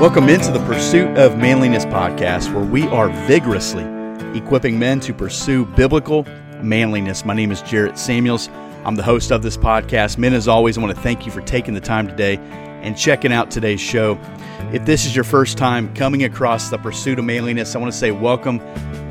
Welcome into the Pursuit of Manliness podcast, where we are vigorously equipping men to pursue biblical manliness. My name is Jarrett Samuels. I'm the host of this podcast. Men, as always, I want to thank you for taking the time today and checking out today's show. If this is your first time coming across the Pursuit of Manliness, I want to say welcome.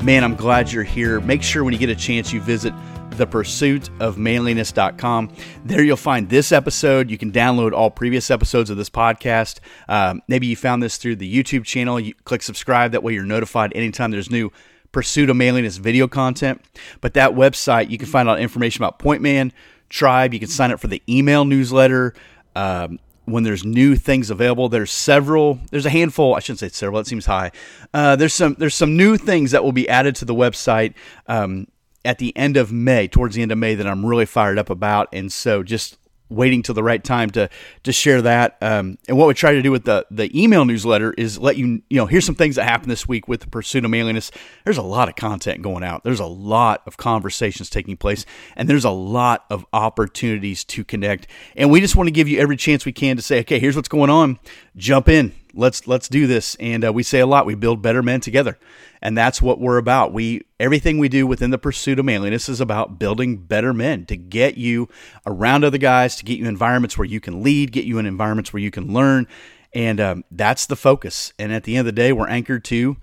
Man, I'm glad you're here. Make sure when you get a chance, you visit thepursuitofmanliness.com. There you'll find this episode. You can download all previous episodes of this podcast. Um, maybe you found this through the YouTube channel. You click subscribe. That way you're notified anytime there's new Pursuit of Manliness video content. But that website, you can find out information about Point Man Tribe. You can sign up for the email newsletter. Um, when there's new things available. There's several. There's a handful. I shouldn't say several. It seems high. Uh, there's some. There's some new things that will be added to the website. Um, at the end of May, towards the end of May, that I'm really fired up about. And so just waiting till the right time to to share that. Um, and what we try to do with the the email newsletter is let you you know here's some things that happened this week with the pursuit of manliness. There's a lot of content going out. There's a lot of conversations taking place, and there's a lot of opportunities to connect. And we just want to give you every chance we can to say, okay, here's what's going on. Jump in. Let's let's do this. And uh, we say a lot. We build better men together and that's what we're about. We everything we do within the pursuit of manliness is about building better men to get you around other guys, to get you environments where you can lead, get you in environments where you can learn, and um, that's the focus. And at the end of the day, we're anchored to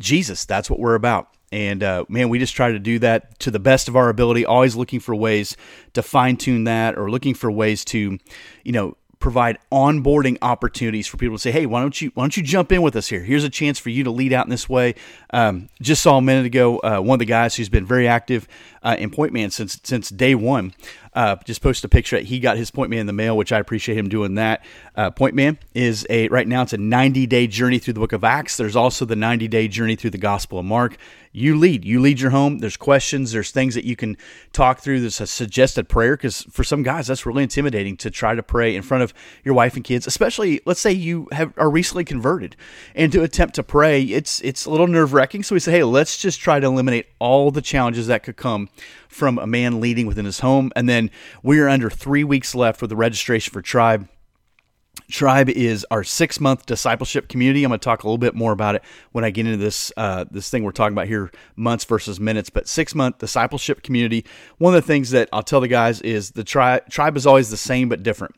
Jesus. That's what we're about. And uh, man, we just try to do that to the best of our ability, always looking for ways to fine tune that or looking for ways to, you know, provide onboarding opportunities for people to say, "Hey, why don't you why don't you jump in with us here? Here's a chance for you to lead out in this way." Um, just saw a minute ago uh, one of the guys who's been very active uh, in Point Man since since day one. Uh, just posted a picture that he got his Point Man in the mail, which I appreciate him doing that. Uh, Point Man is a right now it's a 90 day journey through the Book of Acts. There's also the 90 day journey through the Gospel of Mark. You lead, you lead your home. There's questions, there's things that you can talk through. There's a suggested prayer because for some guys that's really intimidating to try to pray in front of your wife and kids, especially let's say you have are recently converted and to attempt to pray, it's it's a little nerve wracking. So we say, hey, let's just try to eliminate all the challenges that could come from a man leading within his home. And then we are under three weeks left with the registration for Tribe. Tribe is our six month discipleship community. I'm going to talk a little bit more about it when I get into this uh, this thing we're talking about here, months versus minutes. But six month discipleship community. One of the things that I'll tell the guys is the tri- tribe is always the same but different.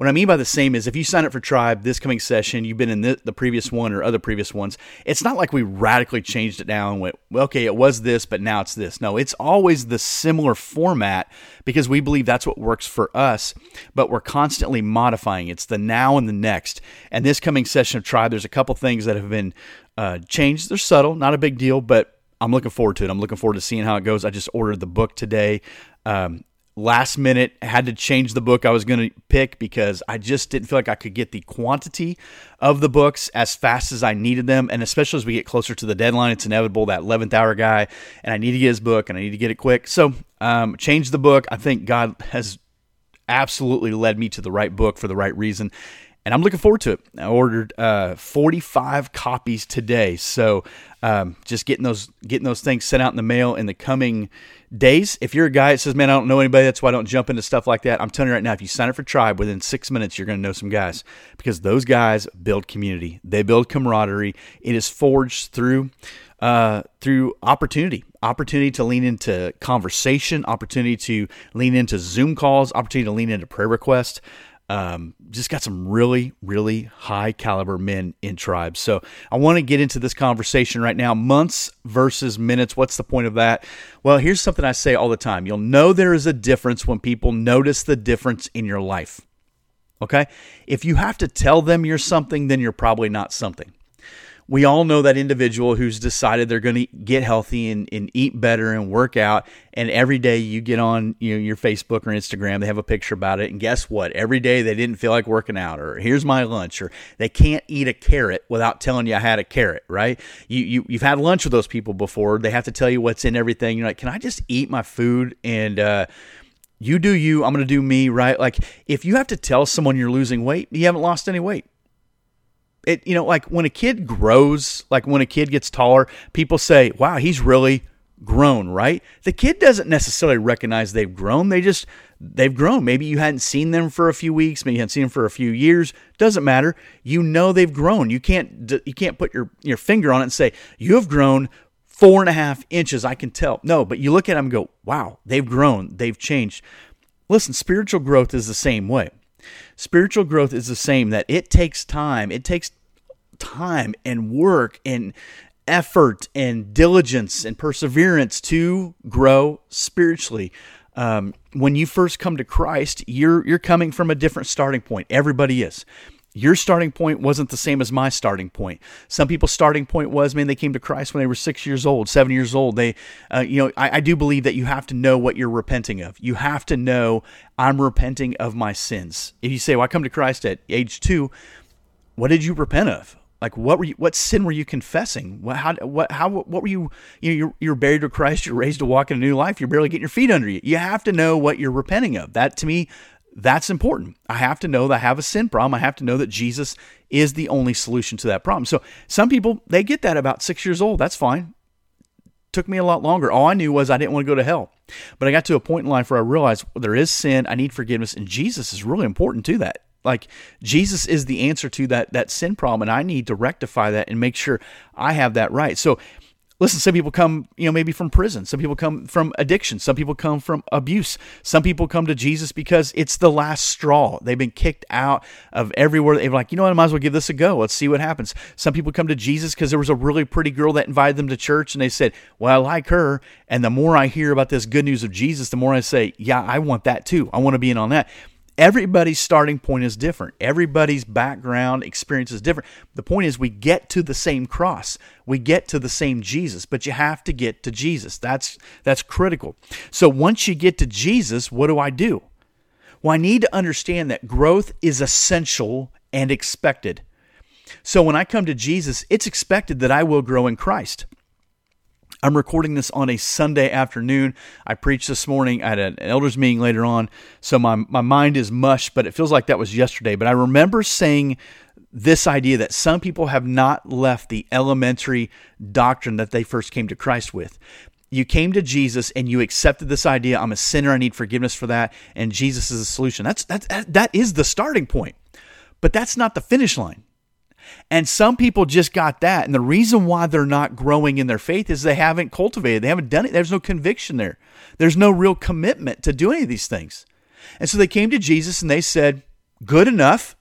What I mean by the same is if you sign up for Tribe this coming session, you've been in the, the previous one or other previous ones, it's not like we radically changed it down and went, well, okay, it was this, but now it's this. No, it's always the similar format because we believe that's what works for us, but we're constantly modifying. It's the now and the next. And this coming session of Tribe, there's a couple things that have been uh, changed. They're subtle, not a big deal, but I'm looking forward to it. I'm looking forward to seeing how it goes. I just ordered the book today. Um, last minute had to change the book I was going to pick because I just didn't feel like I could get the quantity of the books as fast as I needed them. And especially as we get closer to the deadline, it's inevitable that 11th hour guy, and I need to get his book and I need to get it quick. So, um, change the book. I think God has absolutely led me to the right book for the right reason and I'm looking forward to it. I ordered uh, 45 copies today, so um, just getting those getting those things sent out in the mail in the coming days. If you're a guy that says, "Man, I don't know anybody," that's why I don't jump into stuff like that. I'm telling you right now, if you sign up for Tribe, within six minutes you're going to know some guys because those guys build community. They build camaraderie. It is forged through uh, through opportunity, opportunity to lean into conversation, opportunity to lean into Zoom calls, opportunity to lean into prayer requests. Um, just got some really, really high caliber men in tribes. So I want to get into this conversation right now. Months versus minutes. What's the point of that? Well, here's something I say all the time. You'll know there is a difference when people notice the difference in your life. Okay? If you have to tell them you're something, then you're probably not something we all know that individual who's decided they're going to get healthy and, and eat better and work out. And every day you get on you know, your Facebook or Instagram, they have a picture about it. And guess what? Every day they didn't feel like working out, or here's my lunch, or they can't eat a carrot without telling you I had a carrot, right? You, you, you've had lunch with those people before. They have to tell you what's in everything. You're like, can I just eat my food? And, uh, you do you, I'm going to do me, right? Like if you have to tell someone you're losing weight, you haven't lost any weight it you know like when a kid grows like when a kid gets taller people say wow he's really grown right the kid doesn't necessarily recognize they've grown they just they've grown. Maybe you hadn't seen them for a few weeks, maybe you hadn't seen them for a few years. Doesn't matter. You know they've grown. You can't you can't put your your finger on it and say you have grown four and a half inches. I can tell. No, but you look at them and go, wow, they've grown. They've changed. Listen, spiritual growth is the same way. Spiritual growth is the same. That it takes time. It takes time and work and effort and diligence and perseverance to grow spiritually. Um, when you first come to Christ, you're you're coming from a different starting point. Everybody is. Your starting point wasn't the same as my starting point. Some people's starting point was, man, they came to Christ when they were six years old, seven years old. They, uh, you know, I, I do believe that you have to know what you're repenting of. You have to know I'm repenting of my sins. If you say, well, I come to Christ at age two, what did you repent of? Like what were you? What sin were you confessing? What how what how what were you? You know, you're, you're buried with Christ. You're raised to walk in a new life. You're barely getting your feet under you. You have to know what you're repenting of. That to me, that's important. I have to know that I have a sin problem. I have to know that Jesus is the only solution to that problem. So some people they get that about six years old. That's fine. Took me a lot longer. All I knew was I didn't want to go to hell. But I got to a point in life where I realized well, there is sin. I need forgiveness, and Jesus is really important to that. Like Jesus is the answer to that that sin problem, and I need to rectify that and make sure I have that right. So listen, some people come, you know, maybe from prison. Some people come from addiction. Some people come from abuse. Some people come to Jesus because it's the last straw. They've been kicked out of everywhere. They're like, you know what, I might as well give this a go. Let's see what happens. Some people come to Jesus because there was a really pretty girl that invited them to church and they said, well, I like her. And the more I hear about this good news of Jesus, the more I say, yeah, I want that too. I want to be in on that everybody's starting point is different. Everybody's background experience is different. The point is, we get to the same cross, we get to the same Jesus, but you have to get to Jesus. That's that's critical. So once you get to Jesus, what do I do? Well, I need to understand that growth is essential and expected. So when I come to Jesus, it's expected that I will grow in Christ. I'm recording this on a Sunday afternoon. I preached this morning at an elders meeting later on, so my, my mind is mush, but it feels like that was yesterday. But I remember saying this idea that some people have not left the elementary doctrine that they first came to Christ with. You came to Jesus and you accepted this idea I'm a sinner, I need forgiveness for that, and Jesus is the solution. That's, that's, that is the starting point. But that's not the finish line. And some people just got that. And the reason why they're not growing in their faith is they haven't cultivated, they haven't done it. There's no conviction there, there's no real commitment to do any of these things. And so they came to Jesus and they said, Good enough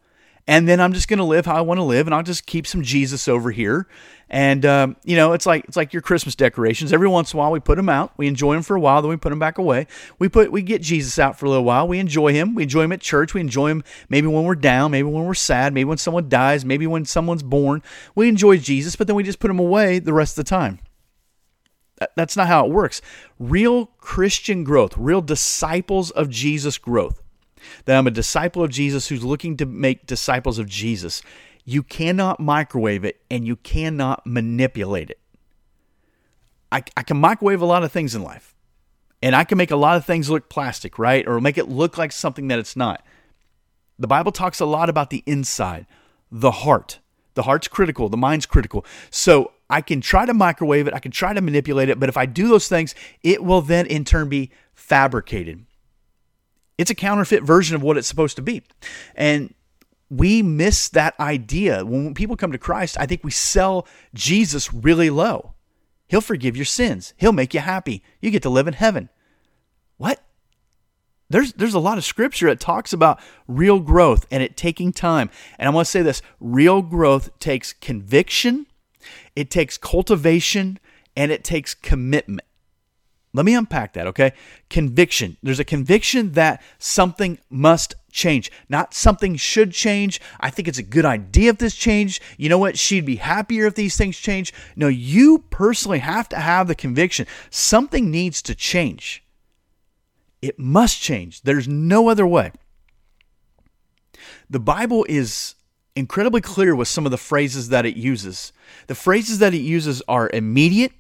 and then I'm just going to live how I want to live, and I'll just keep some Jesus over here. And um, you know, it's like it's like your Christmas decorations. Every once in a while, we put them out, we enjoy them for a while, then we put them back away. We put we get Jesus out for a little while. We enjoy him. We enjoy him at church. We enjoy him maybe when we're down, maybe when we're sad, maybe when someone dies, maybe when someone's born. We enjoy Jesus, but then we just put him away the rest of the time. That's not how it works. Real Christian growth, real disciples of Jesus growth that I'm a disciple of Jesus who's looking to make disciples of Jesus. You cannot microwave it and you cannot manipulate it. I, I can microwave a lot of things in life, and I can make a lot of things look plastic, right? Or make it look like something that it's not. The Bible talks a lot about the inside, the heart. The heart's critical, the mind's critical. So I can try to microwave it, I can try to manipulate it, but if I do those things, it will then in turn be fabricated. It's a counterfeit version of what it's supposed to be. And we miss that idea. When people come to Christ, I think we sell Jesus really low. He'll forgive your sins. He'll make you happy. You get to live in heaven. What? There's there's a lot of scripture that talks about real growth and it taking time. And I want to say this, real growth takes conviction, it takes cultivation, and it takes commitment. Let me unpack that, okay? Conviction. There's a conviction that something must change, not something should change. I think it's a good idea if this changed. You know what? She'd be happier if these things change. No, you personally have to have the conviction something needs to change. It must change. There's no other way. The Bible is incredibly clear with some of the phrases that it uses. The phrases that it uses are immediate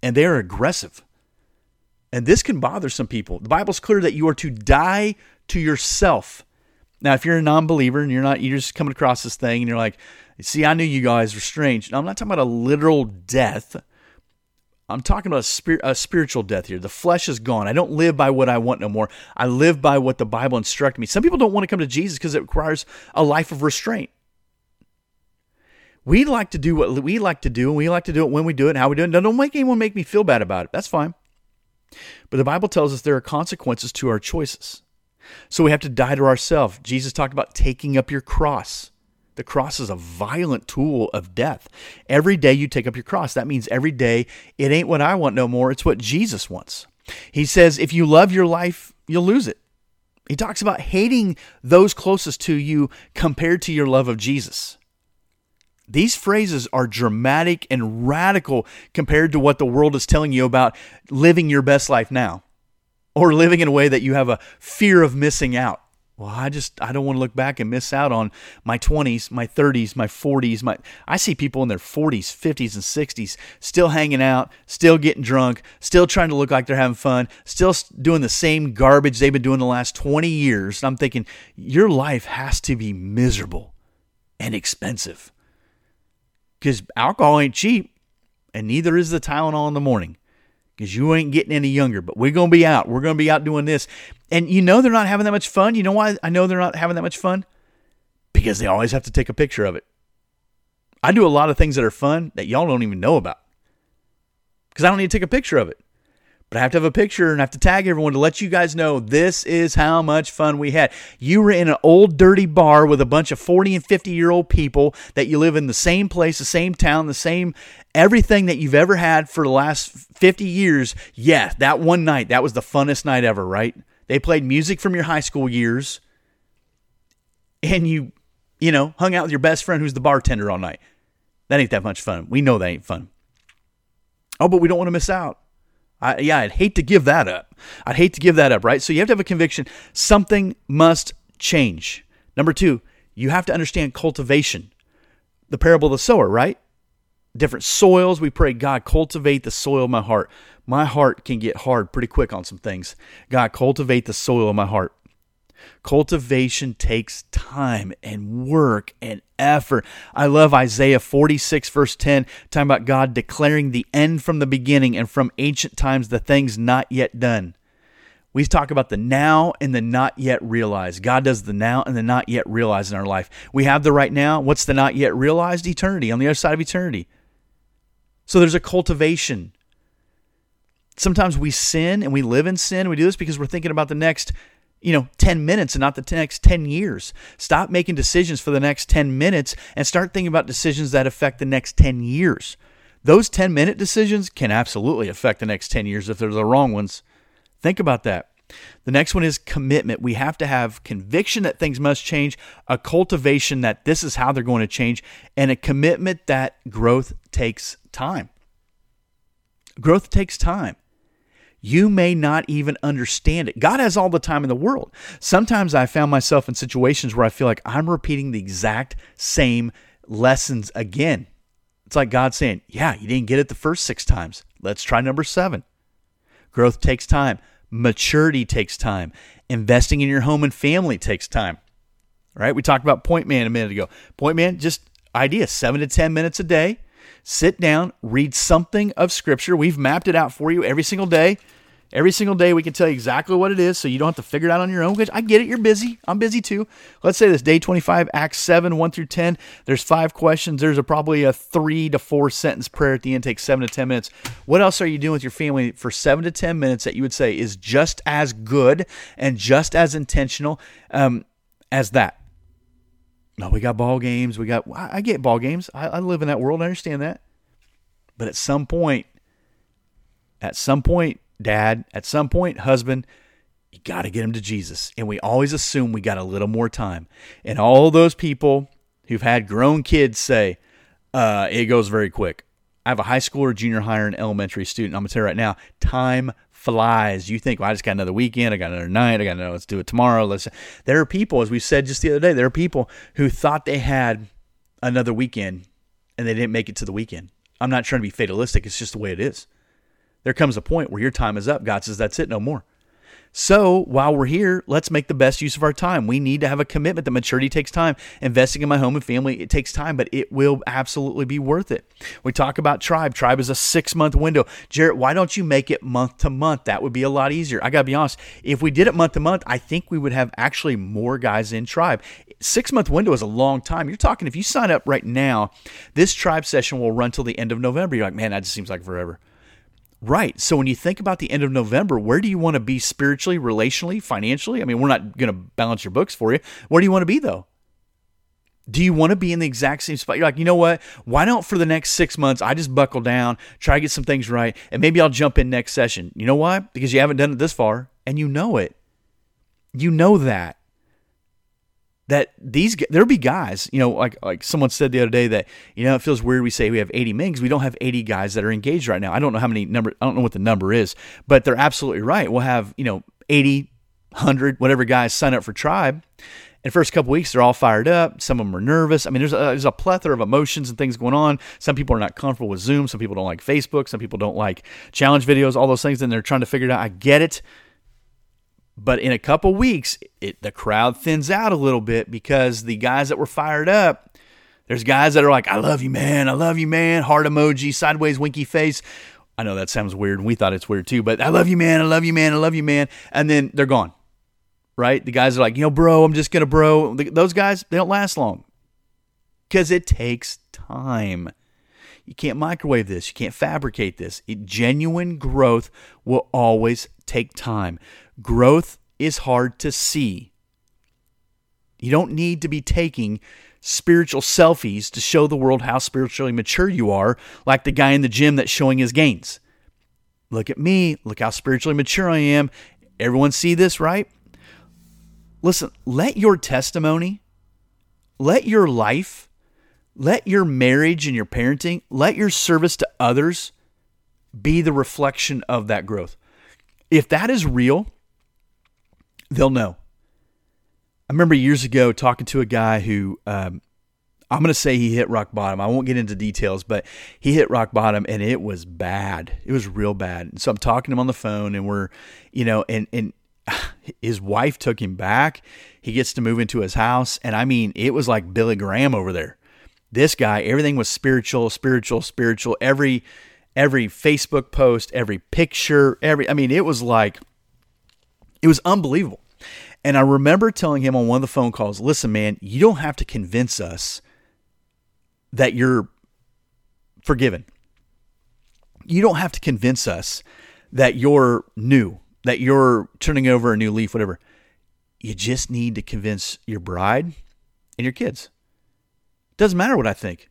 and they are aggressive. And this can bother some people. The Bible's clear that you are to die to yourself. Now, if you're a non-believer and you're not, you're just coming across this thing and you're like, "See, I knew you guys were strange." Now, I'm not talking about a literal death. I'm talking about a, a, spiritual death here. The flesh is gone. I don't live by what I want no more. I live by what the Bible instructs me. Some people don't want to come to Jesus because it requires a life of restraint. We like to do what we like to do, and we like to do it when we do it and how we do it. Now, don't make anyone make me feel bad about it. That's fine. But the Bible tells us there are consequences to our choices. So we have to die to ourselves. Jesus talked about taking up your cross. The cross is a violent tool of death. Every day you take up your cross. That means every day it ain't what I want no more, it's what Jesus wants. He says, if you love your life, you'll lose it. He talks about hating those closest to you compared to your love of Jesus. These phrases are dramatic and radical compared to what the world is telling you about living your best life now or living in a way that you have a fear of missing out. Well i just i don't want to look back and miss out on my 20s my 30s my 40s my i see people in their 40s 50s and 60s still hanging out still getting drunk still trying to look like they're having fun still doing the same garbage they've been doing the last 20 years. And i'm thinking your life has to be miserable and expensive because alcohol ain't cheap and neither is the tylenol in the morning because you ain't getting any younger. But we're going to be out. We're going to be out doing this. And you know they're not having that much fun. You know why I know they're not having that much fun? Because they always have to take a picture of it. I do a lot of things that are fun that y'all don't even know about because I don't need to take a picture of it. But I have to have a picture and I have to tag everyone to let you guys know this is how much fun we had. You were in an old dirty bar with a bunch of 40 and 50 year old people that you live in the same place, the same town, the same everything that you've ever had for the last 50 years. Yeah, that one night, that was the funnest night ever, right? They played music from your high school years and you, you know, hung out with your best friend who's the bartender all night. That ain't that much fun. We know that ain't fun. Oh, but we don't want to miss out. I, yeah, I'd hate to give that up. I'd hate to give that up, right? So you have to have a conviction. Something must change. Number two, you have to understand cultivation. The parable of the sower, right? Different soils. We pray, God, cultivate the soil of my heart. My heart can get hard pretty quick on some things. God, cultivate the soil of my heart. Cultivation takes time and work and effort. I love Isaiah 46, verse 10, talking about God declaring the end from the beginning and from ancient times the things not yet done. We talk about the now and the not yet realized. God does the now and the not yet realized in our life. We have the right now. What's the not yet realized? Eternity, on the other side of eternity. So there's a cultivation. Sometimes we sin and we live in sin. We do this because we're thinking about the next you know 10 minutes and not the next 10 years stop making decisions for the next 10 minutes and start thinking about decisions that affect the next 10 years those 10 minute decisions can absolutely affect the next 10 years if they're the wrong ones think about that the next one is commitment. We have to have conviction that things must change, a cultivation that this is how they're going to change, and a commitment that growth takes time. Growth takes time. You may not even understand it. God has all the time in the world. Sometimes I found myself in situations where I feel like I'm repeating the exact same lessons again. It's like God saying, Yeah, you didn't get it the first six times. Let's try number seven. Growth takes time, maturity takes time, investing in your home and family takes time. Right? We talked about Point Man a minute ago. Point Man, just idea seven to 10 minutes a day sit down, read something of Scripture. We've mapped it out for you every single day. Every single day, we can tell you exactly what it is so you don't have to figure it out on your own. I get it, you're busy. I'm busy too. Let's say this day 25, Acts 7, 1 through 10. There's five questions. There's a, probably a three to four sentence prayer at the end, takes seven to 10 minutes. What else are you doing with your family for seven to 10 minutes that you would say is just as good and just as intentional um, as that? No, we got ball games. We got. I get ball games. I, I live in that world. I understand that. But at some point, at some point, dad, at some point, husband, you got to get him to Jesus. And we always assume we got a little more time. And all those people who've had grown kids say, uh, it goes very quick. I have a high school or junior high and elementary student. I'm going to tell you right now, time flies. You think, well, I just got another weekend, I got another night, I got another, let's do it tomorrow. Let's. There are people, as we said just the other day, there are people who thought they had another weekend and they didn't make it to the weekend. I'm not trying to be fatalistic. It's just the way it is. There comes a point where your time is up. God says, that's it, no more. So while we're here, let's make the best use of our time. We need to have a commitment that maturity takes time. Investing in my home and family, it takes time, but it will absolutely be worth it. We talk about tribe. Tribe is a six month window. Jarrett, why don't you make it month to month? That would be a lot easier. I got to be honest. If we did it month to month, I think we would have actually more guys in tribe. Six month window is a long time. You're talking, if you sign up right now, this tribe session will run till the end of November. You're like, man, that just seems like forever. Right. So when you think about the end of November, where do you want to be spiritually, relationally, financially? I mean, we're not going to balance your books for you. Where do you want to be though? Do you want to be in the exact same spot? You're like, you know what? Why don't for the next six months I just buckle down, try to get some things right, and maybe I'll jump in next session. You know why? Because you haven't done it this far and you know it. You know that that these there'll be guys, you know, like like someone said the other day that you know it feels weird we say we have 80 men because we don't have 80 guys that are engaged right now. I don't know how many number I don't know what the number is, but they're absolutely right. We'll have you know 80, 100, whatever guys sign up for Tribe. In the first couple weeks, they're all fired up. Some of them are nervous. I mean, there's a, there's a plethora of emotions and things going on. Some people are not comfortable with Zoom. Some people don't like Facebook. Some people don't like challenge videos, all those things, and they're trying to figure it out. I get it. But in a couple weeks, it, the crowd thins out a little bit because the guys that were fired up, there's guys that are like, I love you, man. I love you, man. Heart emoji, sideways winky face. I know that sounds weird. We thought it's weird too, but I love you, man. I love you, man. I love you, man. And then they're gone, right? The guys are like, you know, bro, I'm just going to bro. Those guys, they don't last long because it takes time. You can't microwave this. You can't fabricate this. It, genuine growth will always take time. Growth is hard to see. You don't need to be taking spiritual selfies to show the world how spiritually mature you are, like the guy in the gym that's showing his gains. Look at me. Look how spiritually mature I am. Everyone see this, right? Listen, let your testimony, let your life, let your marriage and your parenting, let your service to others be the reflection of that growth. If that is real, they'll know. I remember years ago talking to a guy who um, I'm going to say he hit rock bottom. I won't get into details, but he hit rock bottom and it was bad. It was real bad. And so I'm talking to him on the phone and we're, you know, and, and his wife took him back. He gets to move into his house. And I mean, it was like Billy Graham over there. This guy, everything was spiritual, spiritual, spiritual. Every, every Facebook post, every picture, every, I mean, it was like, it was unbelievable. And I remember telling him on one of the phone calls, listen, man, you don't have to convince us that you're forgiven. You don't have to convince us that you're new, that you're turning over a new leaf, whatever. You just need to convince your bride and your kids. Doesn't matter what I think.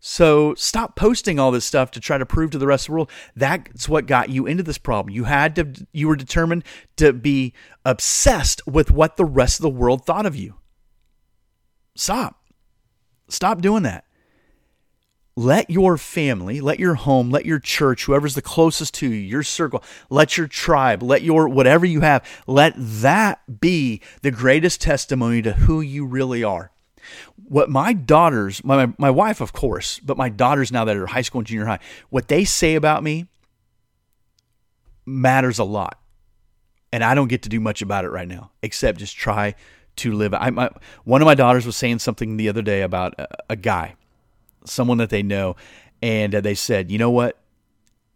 So stop posting all this stuff to try to prove to the rest of the world. That's what got you into this problem. You had to you were determined to be obsessed with what the rest of the world thought of you. Stop. Stop doing that. Let your family, let your home, let your church, whoever's the closest to you, your circle, let your tribe, let your whatever you have, let that be the greatest testimony to who you really are. What my daughters, my, my wife, of course, but my daughters now that are high school and junior high, what they say about me matters a lot. And I don't get to do much about it right now, except just try to live. I, my, one of my daughters was saying something the other day about a, a guy, someone that they know, and they said, you know what?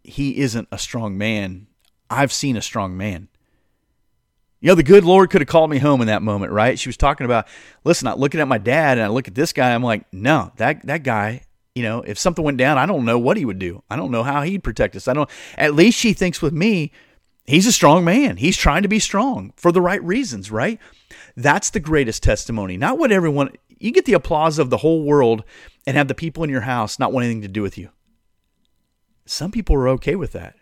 He isn't a strong man. I've seen a strong man. You know, the good Lord could have called me home in that moment, right? She was talking about, listen, I'm looking at my dad and I look at this guy. I'm like, no, that, that guy, you know, if something went down, I don't know what he would do. I don't know how he'd protect us. I don't, at least she thinks with me, he's a strong man. He's trying to be strong for the right reasons, right? That's the greatest testimony. Not what everyone, you get the applause of the whole world and have the people in your house not want anything to do with you. Some people are okay with that.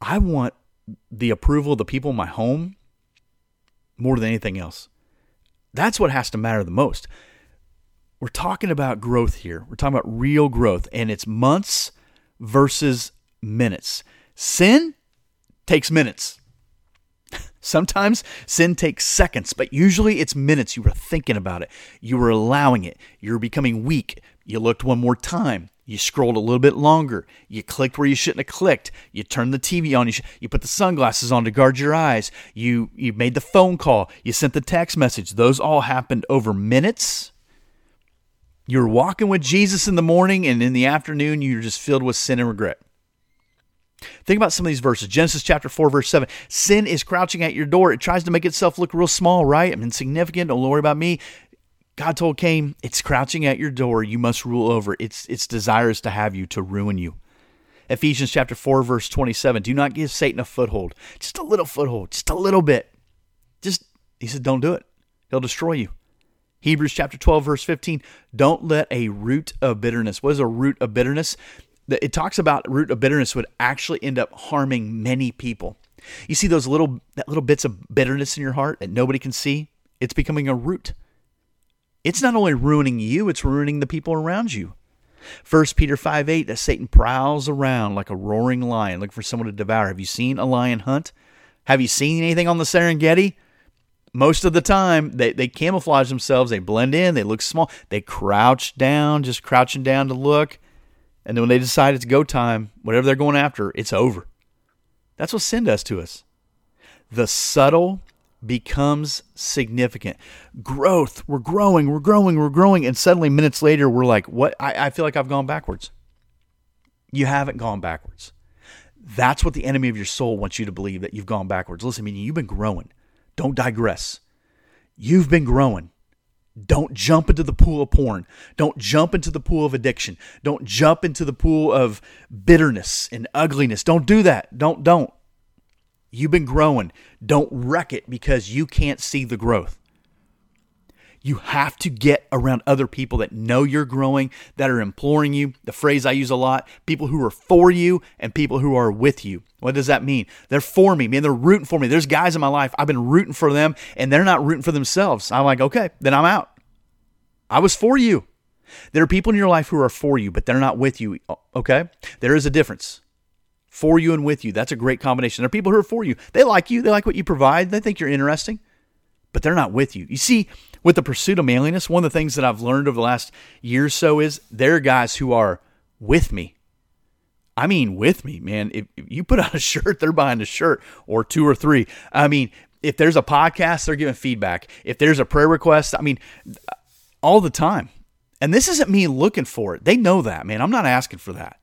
I want the approval of the people in my home more than anything else. That's what has to matter the most. We're talking about growth here. We're talking about real growth, and it's months versus minutes. Sin takes minutes. Sometimes sin takes seconds, but usually it's minutes. You were thinking about it, you were allowing it, you're becoming weak. You looked one more time, You scrolled a little bit longer. You clicked where you shouldn't have clicked. You turned the TV on. You, sh- you put the sunglasses on to guard your eyes. You you made the phone call. You sent the text message. Those all happened over minutes. You're walking with Jesus in the morning, and in the afternoon, you're just filled with sin and regret. Think about some of these verses. Genesis chapter 4, verse 7. Sin is crouching at your door. It tries to make itself look real small, right? I'm insignificant. Don't worry about me. God told Cain, it's crouching at your door. You must rule over. Its its desires to have you, to ruin you. Ephesians chapter 4, verse 27. Do not give Satan a foothold. Just a little foothold. Just a little bit. Just, he said, don't do it. He'll destroy you. Hebrews chapter 12, verse 15. Don't let a root of bitterness. What is a root of bitterness? It talks about root of bitterness would actually end up harming many people. You see those little that little bits of bitterness in your heart that nobody can see? It's becoming a root it's not only ruining you, it's ruining the people around you. 1 Peter 5 8, that Satan prowls around like a roaring lion looking for someone to devour. Have you seen a lion hunt? Have you seen anything on the Serengeti? Most of the time, they, they camouflage themselves, they blend in, they look small, they crouch down, just crouching down to look. And then when they decide it's go time, whatever they're going after, it's over. That's what sin does to us. The subtle becomes significant. Growth, we're growing, we're growing, we're growing, and suddenly minutes later, we're like, what? I, I feel like I've gone backwards. You haven't gone backwards. That's what the enemy of your soul wants you to believe that you've gone backwards. Listen, I mean, you've been growing. Don't digress. You've been growing. Don't jump into the pool of porn. Don't jump into the pool of addiction. Don't jump into the pool of bitterness and ugliness. Don't do that. Don't, don't. You've been growing. Don't wreck it because you can't see the growth. You have to get around other people that know you're growing, that are imploring you. The phrase I use a lot people who are for you and people who are with you. What does that mean? They're for me, man. They're rooting for me. There's guys in my life, I've been rooting for them, and they're not rooting for themselves. I'm like, okay, then I'm out. I was for you. There are people in your life who are for you, but they're not with you. Okay? There is a difference for you and with you. That's a great combination. There are people who are for you. They like you, they like what you provide, they think you're interesting, but they're not with you. You see, with the pursuit of manliness, one of the things that I've learned over the last year or so is there are guys who are with me. I mean, with me, man. If, if you put out a shirt, they're buying a shirt or two or three. I mean, if there's a podcast, they're giving feedback. If there's a prayer request, I mean, all the time. And this isn't me looking for it. They know that, man. I'm not asking for that.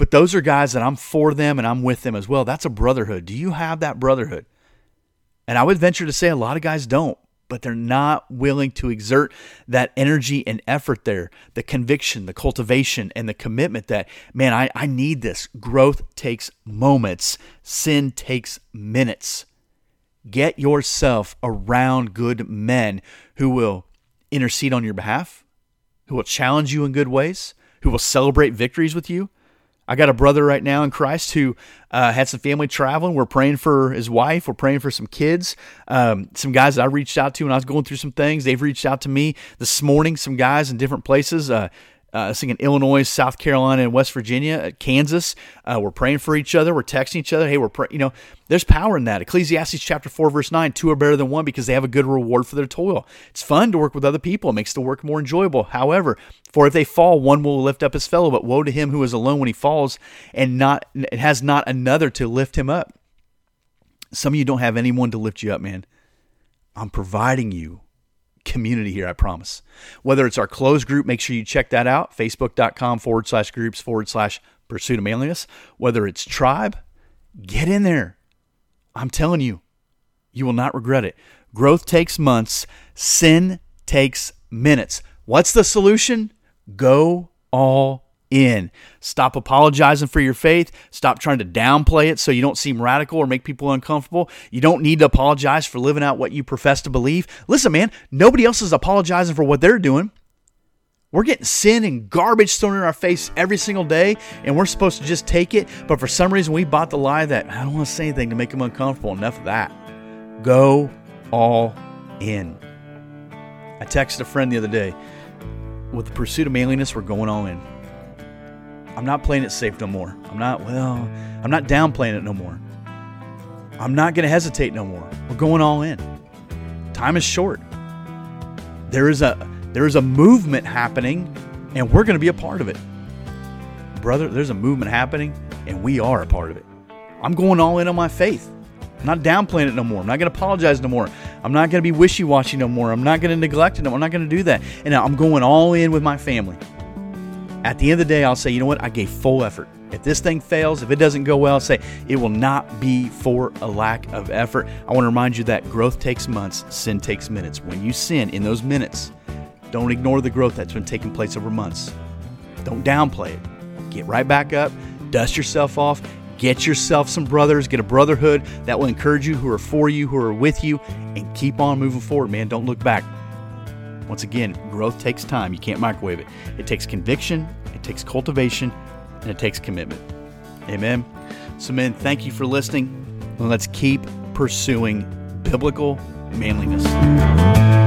But those are guys that I'm for them and I'm with them as well. That's a brotherhood. Do you have that brotherhood? And I would venture to say a lot of guys don't, but they're not willing to exert that energy and effort there, the conviction, the cultivation, and the commitment that, man, I, I need this. Growth takes moments, sin takes minutes. Get yourself around good men who will intercede on your behalf, who will challenge you in good ways, who will celebrate victories with you I got a brother right now in Christ who uh, had some family traveling. We're praying for his wife. We're praying for some kids. Um, some guys that I reached out to when I was going through some things. They've reached out to me this morning. Some guys in different places. Uh, uh, singing Illinois, South Carolina, and West Virginia, uh, Kansas. Uh, we're praying for each other. We're texting each other. Hey, we're pray- you know, there's power in that. Ecclesiastes chapter four, verse nine: two are better than one because they have a good reward for their toil. It's fun to work with other people. It makes the work more enjoyable. However, for if they fall, one will lift up his fellow. But woe to him who is alone when he falls, and not has not another to lift him up. Some of you don't have anyone to lift you up, man. I'm providing you community here, I promise. Whether it's our closed group, make sure you check that out facebook.com forward slash groups forward slash pursuit of manliness. Whether it's tribe, get in there. I'm telling you, you will not regret it. Growth takes months, sin takes minutes. What's the solution? Go all in. Stop apologizing for your faith. Stop trying to downplay it so you don't seem radical or make people uncomfortable. You don't need to apologize for living out what you profess to believe. Listen, man, nobody else is apologizing for what they're doing. We're getting sin and garbage thrown in our face every single day, and we're supposed to just take it. But for some reason, we bought the lie that I don't want to say anything to make them uncomfortable. Enough of that. Go all in. I texted a friend the other day with the pursuit of manliness, we're going all in. I'm not playing it safe no more. I'm not, well, I'm not downplaying it no more. I'm not going to hesitate no more. We're going all in. Time is short. There is a there is a movement happening and we're going to be a part of it. brother, there's a movement happening, and we are a part of it. I'm going all in on my faith. I'm not downplaying it no more. I'm not going to apologize no more. I'm not going to be wishy washy no more. I'm not going to neglect it no more. I'm not going to do that. And I'm going all in with my family. At the end of the day, I'll say, you know what? I gave full effort. If this thing fails, if it doesn't go well, say it will not be for a lack of effort. I want to remind you that growth takes months, sin takes minutes. When you sin in those minutes, don't ignore the growth that's been taking place over months. Don't downplay it. Get right back up, dust yourself off, get yourself some brothers, get a brotherhood that will encourage you, who are for you, who are with you, and keep on moving forward, man. Don't look back. Once again, growth takes time. You can't microwave it. It takes conviction, it takes cultivation, and it takes commitment. Amen. So, men, thank you for listening. Let's keep pursuing biblical manliness.